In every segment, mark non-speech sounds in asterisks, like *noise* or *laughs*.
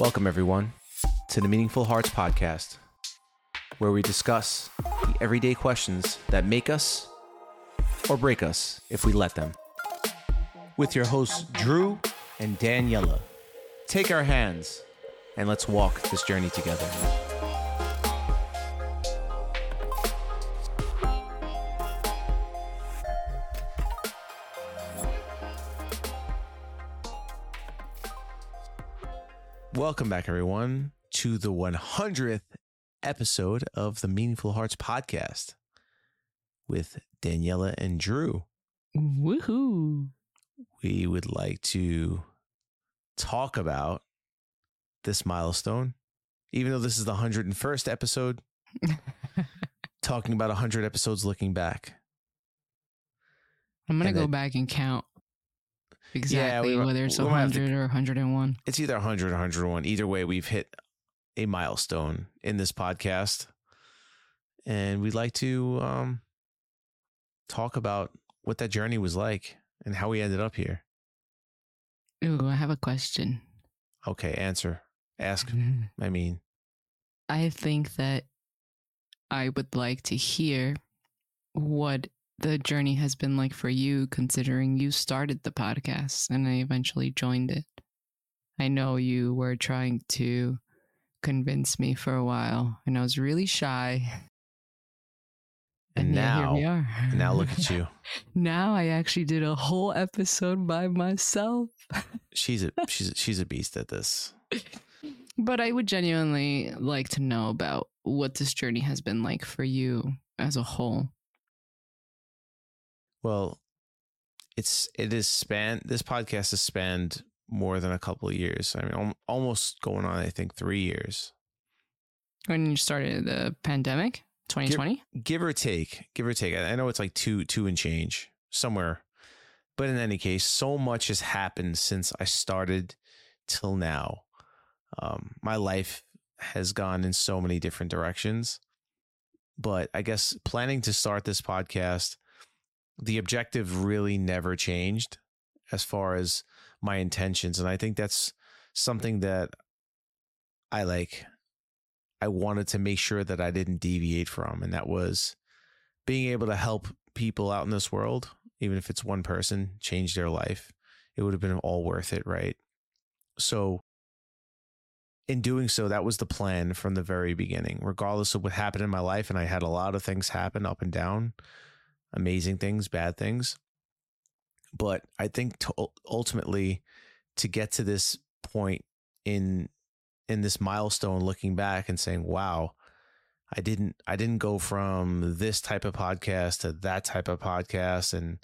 Welcome, everyone, to the Meaningful Hearts Podcast, where we discuss the everyday questions that make us or break us if we let them. With your hosts, Drew and Daniella. Take our hands and let's walk this journey together. Welcome back, everyone, to the 100th episode of the Meaningful Hearts podcast with Daniella and Drew. Woohoo. We would like to talk about this milestone, even though this is the 101st episode, *laughs* talking about 100 episodes looking back. I'm going to go then- back and count exactly we- whether it's we might have to- 100 or 101. It's either 100 or 101. Either way, we've hit a milestone in this podcast. And we'd like to um, talk about what that journey was like and how we ended up here. Ooh, I have a question. Okay, answer. Ask. *laughs* I mean, I think that I would like to hear what the journey has been like for you, considering you started the podcast and I eventually joined it. I know you were trying to convince me for a while, and I was really shy. and yet now, here we are. now look at *laughs* you. Now I actually did a whole episode by myself. *laughs* She's a she's a, she's a beast at this. But I would genuinely like to know about what this journey has been like for you as a whole. Well, it's it is span. This podcast has spanned more than a couple of years. I mean, al- almost going on. I think three years. When you started the pandemic, 2020? give or take, give or take. I I know it's like two, two and change somewhere, but in any case, so much has happened since I started till now. Um, my life has gone in so many different directions, but I guess planning to start this podcast, the objective really never changed as far as my intentions, and I think that's something that I like I wanted to make sure that I didn't deviate from, and that was being able to help people out in this world, even if it's one person, change their life. It would have been all worth it, right? So, in doing so, that was the plan from the very beginning, regardless of what happened in my life. And I had a lot of things happen up and down, amazing things, bad things. But I think to, ultimately, to get to this point in in this milestone looking back and saying wow i didn't i didn't go from this type of podcast to that type of podcast and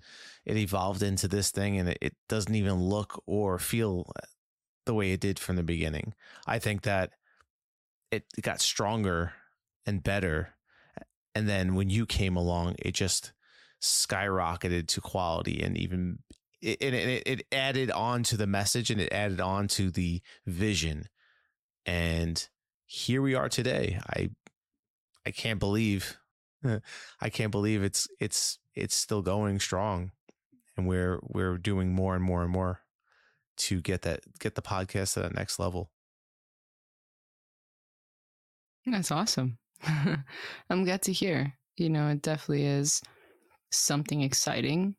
it evolved into this thing and it, it doesn't even look or feel uh, the way it did from the beginning i think that it got stronger and better and then when you came along it just skyrocketed to quality and even it, it, it added on to the message and it added on to the vision and here we are today i i can't believe *laughs* i can't believe it's it's it's still going strong and we're we're doing more and more and more to get that get the podcast to that next level That's awesome. *laughs* I'm glad to hear. You know, it definitely is something exciting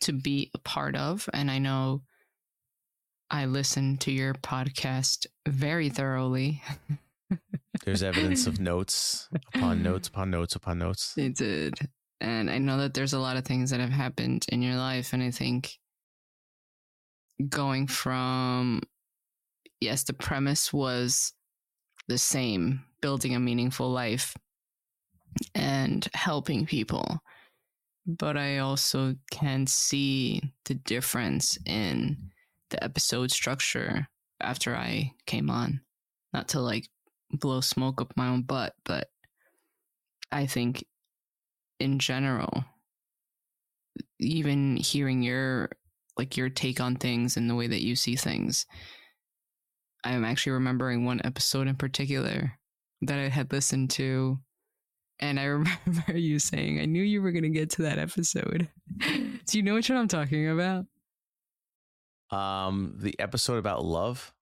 to be a part of. And I know I listen to your podcast very thoroughly. *laughs* there's evidence of notes upon notes upon notes upon notes It did. And I know that there's a lot of things that have happened in your life. And I think going from, yes, the premise was the same building a meaningful life and helping people. But I also can see the difference in the episode structure after I came on. Not to like blow smoke up my own butt, but I think in general, even hearing your like your take on things and the way that you see things, I'm actually remembering one episode in particular that I had listened to. And I *laughs* remember you saying, I knew you were going to get to that episode. *laughs* Do you know which one I'm talking about? um the episode about love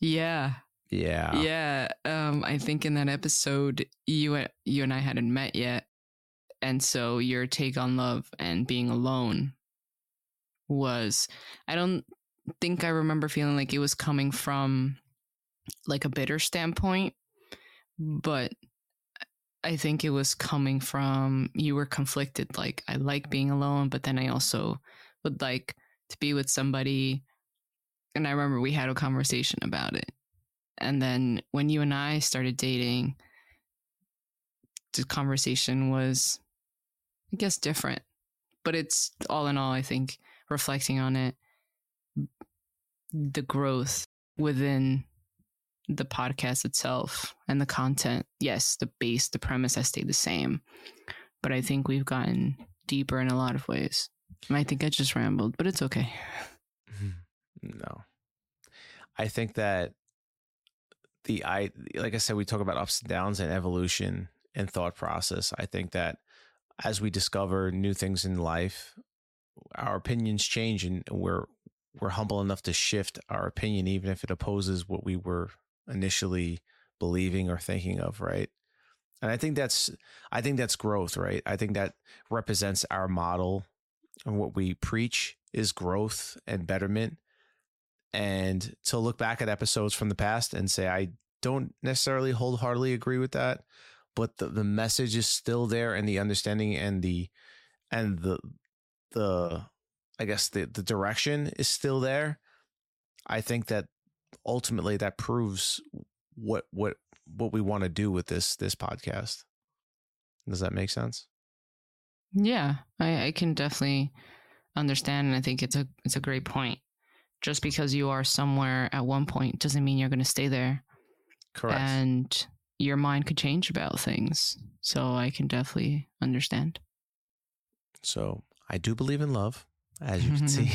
Yeah. Yeah. Yeah. Um, I think in that episode, you and- you and I hadn't met yet, and so your take on love and being alone was. I don't think I remember feeling like it was coming from like a bitter standpoint, but I think it was coming from you were conflicted. Like I like being alone, but then I also would like to be with somebody. And I remember we had a conversation about it. And then when you and I started dating, the conversation was, I guess, different. But it's all in all, I think, reflecting on it, the growth within the podcast itself and the content. Yes, the base, the premise has stayed the same. But I think we've gotten deeper in a lot of ways. And I think I just rambled, but it's okay. *laughs* No. I think that the I like I said we talk about ups and downs and evolution and thought process. I think that as we discover new things in life, our opinions change and we're we're humble enough to shift our opinion even if it opposes what we were initially believing or thinking of, right? And I think that's I think that's growth, right? I think that represents our model and what we preach is growth and betterment. And to look back at episodes from the past and say, I don't necessarily wholeheartedly agree with that, but the, the message is still there and the understanding and the and the the I guess the, the direction is still there. I think that ultimately that proves what what what we want to do with this this podcast. Does that make sense? Yeah, I, I can definitely understand, and I think it's a it's a great point. Just because you are somewhere at one point doesn't mean you're going to stay there, Correct. and your mind could change about things. So I can definitely understand. so I do believe in love, as you can *laughs* see.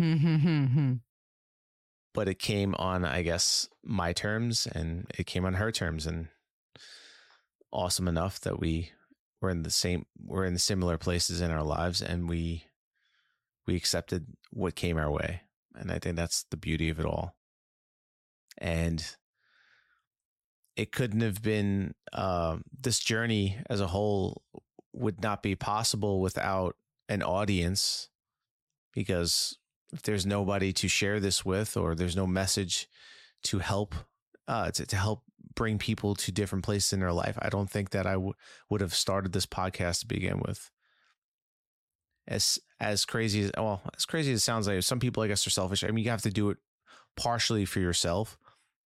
Mm-hmm. But it came on i guess my terms and it came on her terms and awesome enough that we were in the same we're in similar places in our lives and we we accepted what came our way and i think that's the beauty of it all. And it couldn't have been uh, this journey as a whole would not be possible without an audience because if there's nobody to share this with or there's no message to help uh to, to help bring people to different places in their life i don't think that I w- would have started this podcast to begin with. As as crazy as well as crazy as it sounds like some people i guess are selfish. I mean you have to do it partially for yourself.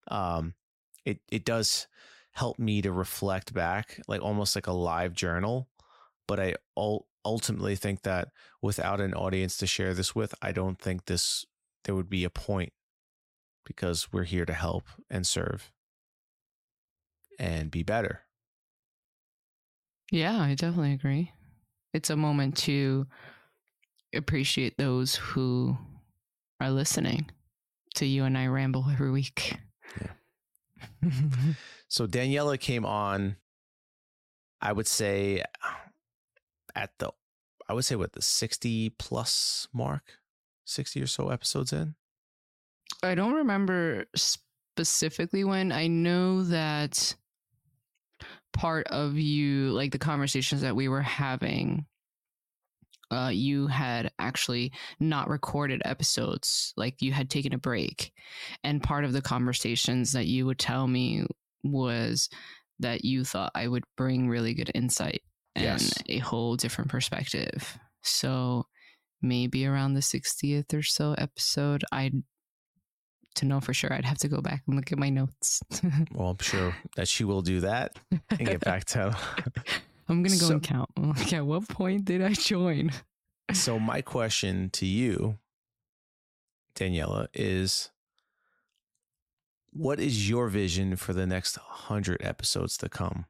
Um it it does help me to reflect back like almost like a live journal but i ul- ultimately think that without an audience to share this with i don't think this there would be a point because we're here to help and serve and be better Yeah, I definitely agree. It's a moment to appreciate those who are listening to you and I ramble every week. Yeah. *laughs* So Daniella came on, I would say, at the, I would say what the sixty plus mark, sixty or so episodes in. I don't remember specifically when. I know that part of you, like the conversations that we were having, uh, you had actually not recorded episodes. Like you had taken a break. And part of the conversations that you would tell me was that you thought I would bring really good insight and Yes. a whole different perspective. So maybe around the 60th or so episode, I'd to know for sure, I'd have to go back and look at my notes. *laughs* Well, I'm sure that she will do that and get back to. *laughs* I'm gonna go So- and count. *laughs* Like, at what point did I join? so my question to you, Daniella, is what is your vision for the next hundred episodes to come?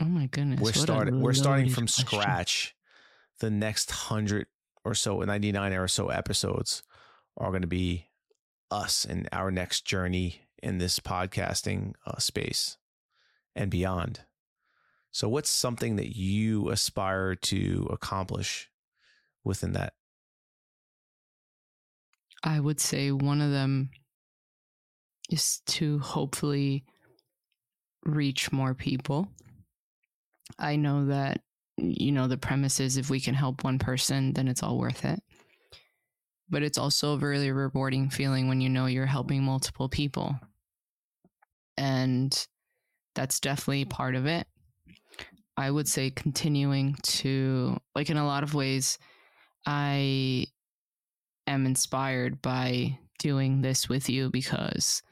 Oh my goodness! we're starting we're starting from question. scratch the next 100 or so 99 or so episodes are going to be us and our next journey in this podcasting uh, space and beyond so what's something that you aspire to accomplish within that I would say one of them is to hopefully reach more people. I know that, you know, the premise is if we can help one person, then it's all worth it. But it's also a really rewarding feeling when you know you're helping multiple people. And that's definitely part of it. I would say continuing to, like, in a lot of ways, I am inspired by doing this with you because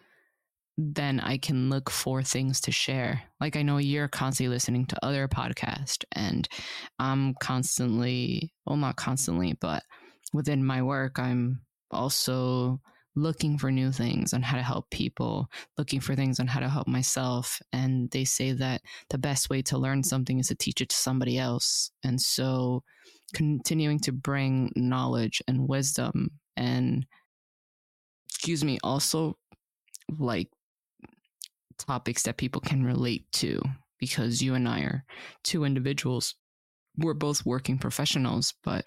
then I can look for things to share. Like I know you're constantly listening to other podcasts and I'm constantly, well not constantly, but within my work I'm also looking for new things on how to help people, looking for things on how to help myself. And they say that the best way to learn something is to teach it to somebody else. And so continuing to bring knowledge and wisdom and excuse me, also like topics that people can relate to because you and I are two individuals. We're both working professionals, but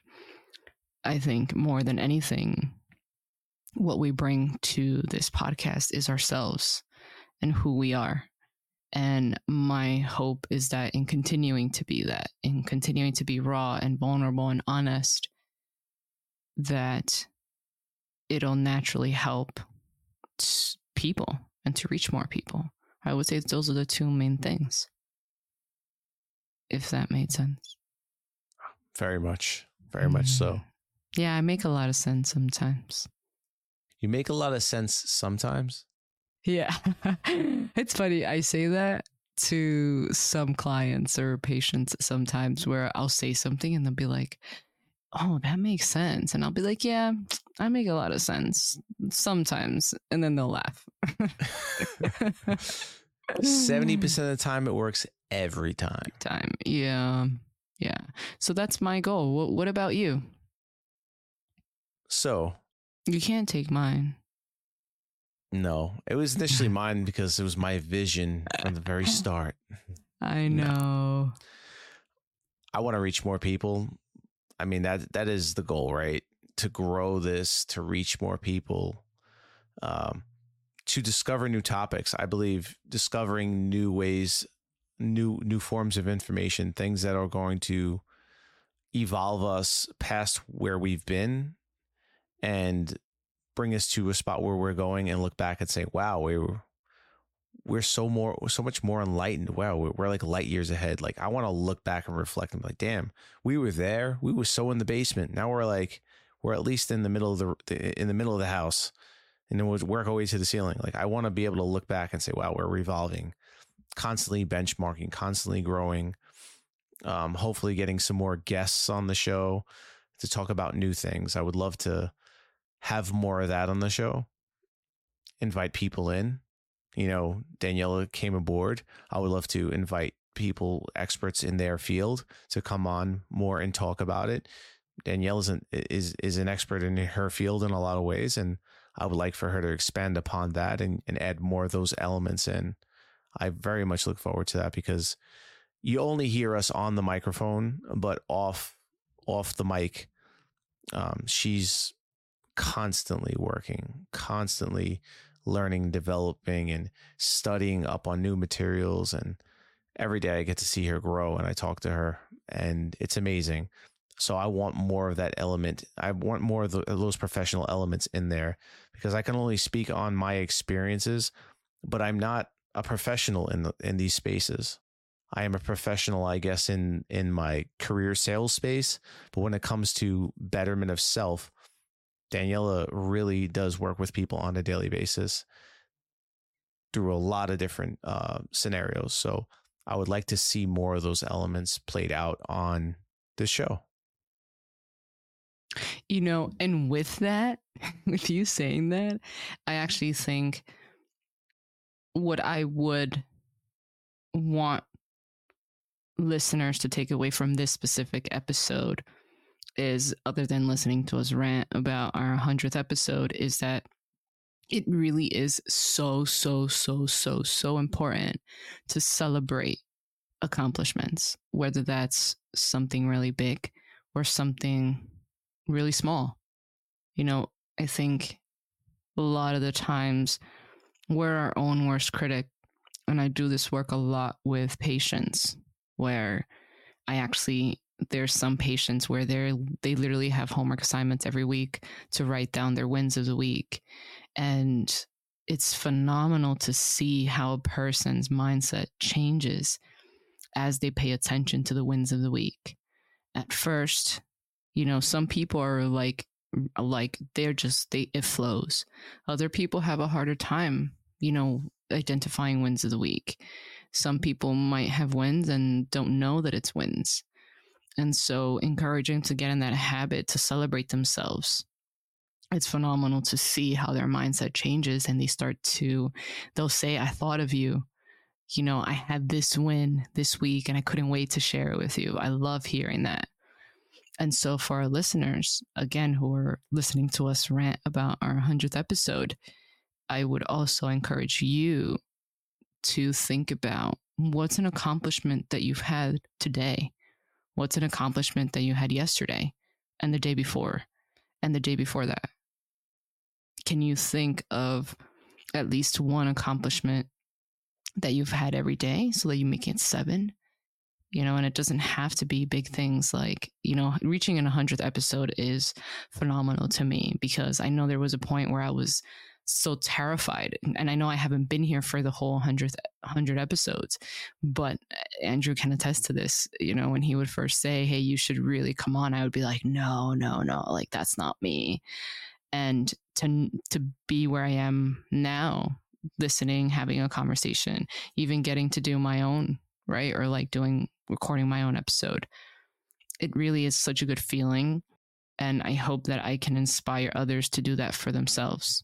I think more than anything, what we bring to this podcast is ourselves and who we are. And my hope is that in continuing to be that, in continuing to be raw and vulnerable and honest, that it'll naturally help people and to reach more people. I would say those are the two main things. If that made sense. Very much. Very much so. Mm. Yeah, I make a lot of sense sometimes. You make a lot of sense sometimes? Yeah. *laughs* it's funny. I say that to some clients or patients sometimes where I'll say something and they'll be like, oh, that makes sense. And I'll be like, yeah, I make a lot of sense sometimes. And then they'll laugh. *laughs* 70% of the time, it works every time. Every time. Yeah. Yeah. So that's my goal. What, what about you? So you can't take mine. No, it was initially *laughs* mine because it was my vision from the very *laughs* start. I know. No. I want to reach more people. I mean that that is the goal, right? To grow this, to reach more people, um, to discover new topics. I believe discovering new ways, new new forms of information, things that are going to evolve us past where we've been, and bring us to a spot where we're going, and look back and say, "Wow, we were." We're so more so much more enlightened. Wow we're, we're like light years ahead. Like i want to look back and reflect and be like damn we were there. We were so in the basement. Now we're like we're at least in the middle of the in the middle of the house and then we'll work our way to the ceiling. Like i want to be able to look back and say wow we're revolving constantly benchmarking constantly growing um, hopefully getting some more guests on the show to talk about new things. I would love to have more of that on the show. Invite people in you know, Daniella came aboard, I would love to invite people, experts in their field, to come on more and talk about it. Danielle is an, is is an expert in her field in a lot of ways, and I would like for her to expand upon that and, and add more of those elements in. I very much look forward to that because you only hear us on the microphone, but off off the mic, um, she's constantly working, constantly learning, developing, and studying up on new materials. And every day I get to see her grow and I talk to her, and it's amazing. So I want more of that element. I want more of, those professional elements in there because I can only speak on my experiences, but I'm not a professional in the, in these spaces. I am a professional, I guess, in in my career sales space. But when it comes to betterment of self, Daniella really does work with people on a daily basis through a lot of different uh, scenarios. So I would like to see more of those elements played out on the show. You know, and with that, *laughs* with you saying that, I actually think what I would want listeners to take away from this specific episode is, other than listening to us rant about our 100th episode, is that it really is so, so, so, so, so important to celebrate accomplishments, whether that's something really big or something really small. You know, I think a lot of the times we're our own worst critic. And I do this work a lot with patients where I actually there's some patients where they're they literally have homework assignments every week to write down their wins of the week. And it's phenomenal to see how a person's mindset changes as they pay attention to the wins of the week. At first, you know, some people are like like they're just they it flows. Other people have a harder time, you know, identifying wins of the week. Some people might have wins and don't know that it's wins. And so encouraging to get in that habit to celebrate themselves. It's phenomenal to see how their mindset changes and they start to they'll say i thought of you. You know i had this win this week and i couldn't wait to share it with you. I love hearing that. And so for our listeners again who are listening to us rant about our 100th episode i would also encourage you to think about what's an accomplishment that you've had today what's an accomplishment that you had yesterday and the day before and the day before that can you think of at least one accomplishment that you've had every day so that you make it seven? You know, and it doesn't have to be big things like, you know, reaching an 100th episode is phenomenal to me because I know there was a point where I was so terrified. And I know I haven't been here for the whole 100th, 100 episodes, but eh, Andrew can attest to this. You know, when he would first say, Hey, you should really come on, I would be like, No, no, no, like that's not me and to to be where I am now, listening, having a conversation, even getting to do my own, right? Or like doing recording my own episode. It really is such a good feeling. And I hope that I can inspire others to do that for themselves.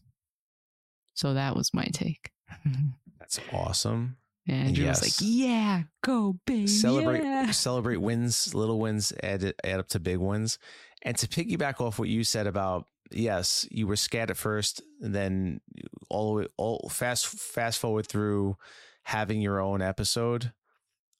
So that was my take. *laughs* That's awesome. And Andrew yes. was like, "Yeah, go big, celebrate, yeah. celebrate wins, little wins, add add up to big wins." And to piggyback off what you said about yes, you were scared at first, and then all the way, all fast fast forward through having your own episode.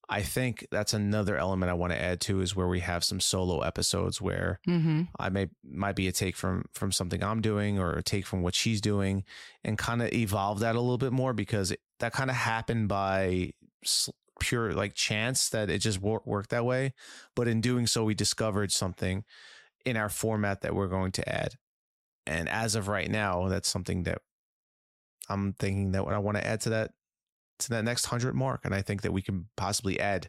I think that's another element I want to add to is where we have some solo episodes where mm-hmm. I may might be a take from from something I'm doing or a take from what she's doing, and kind of evolve that a little bit more because it, that kind of happened by pure like chance that it just worked that way. But in doing so, we discovered something in our format that we're going to add. And as of right now, that's something that I'm thinking that what I want to add to that to that next hundred mark. And I think that we can possibly add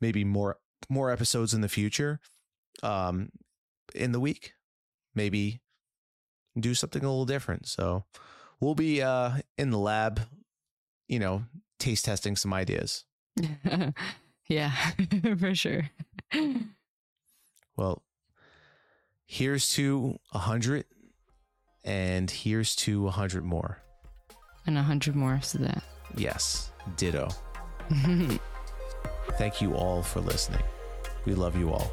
maybe more more episodes in the future, um, in the week. Maybe do something a little different. So we'll be uh in the lab, you know, taste testing some ideas. *laughs* yeah, *laughs* for sure. Well, here's to a hundred and here's to a 100 more. And a 100 more after that. Yes, ditto. *laughs* Thank you all for listening. We love you all.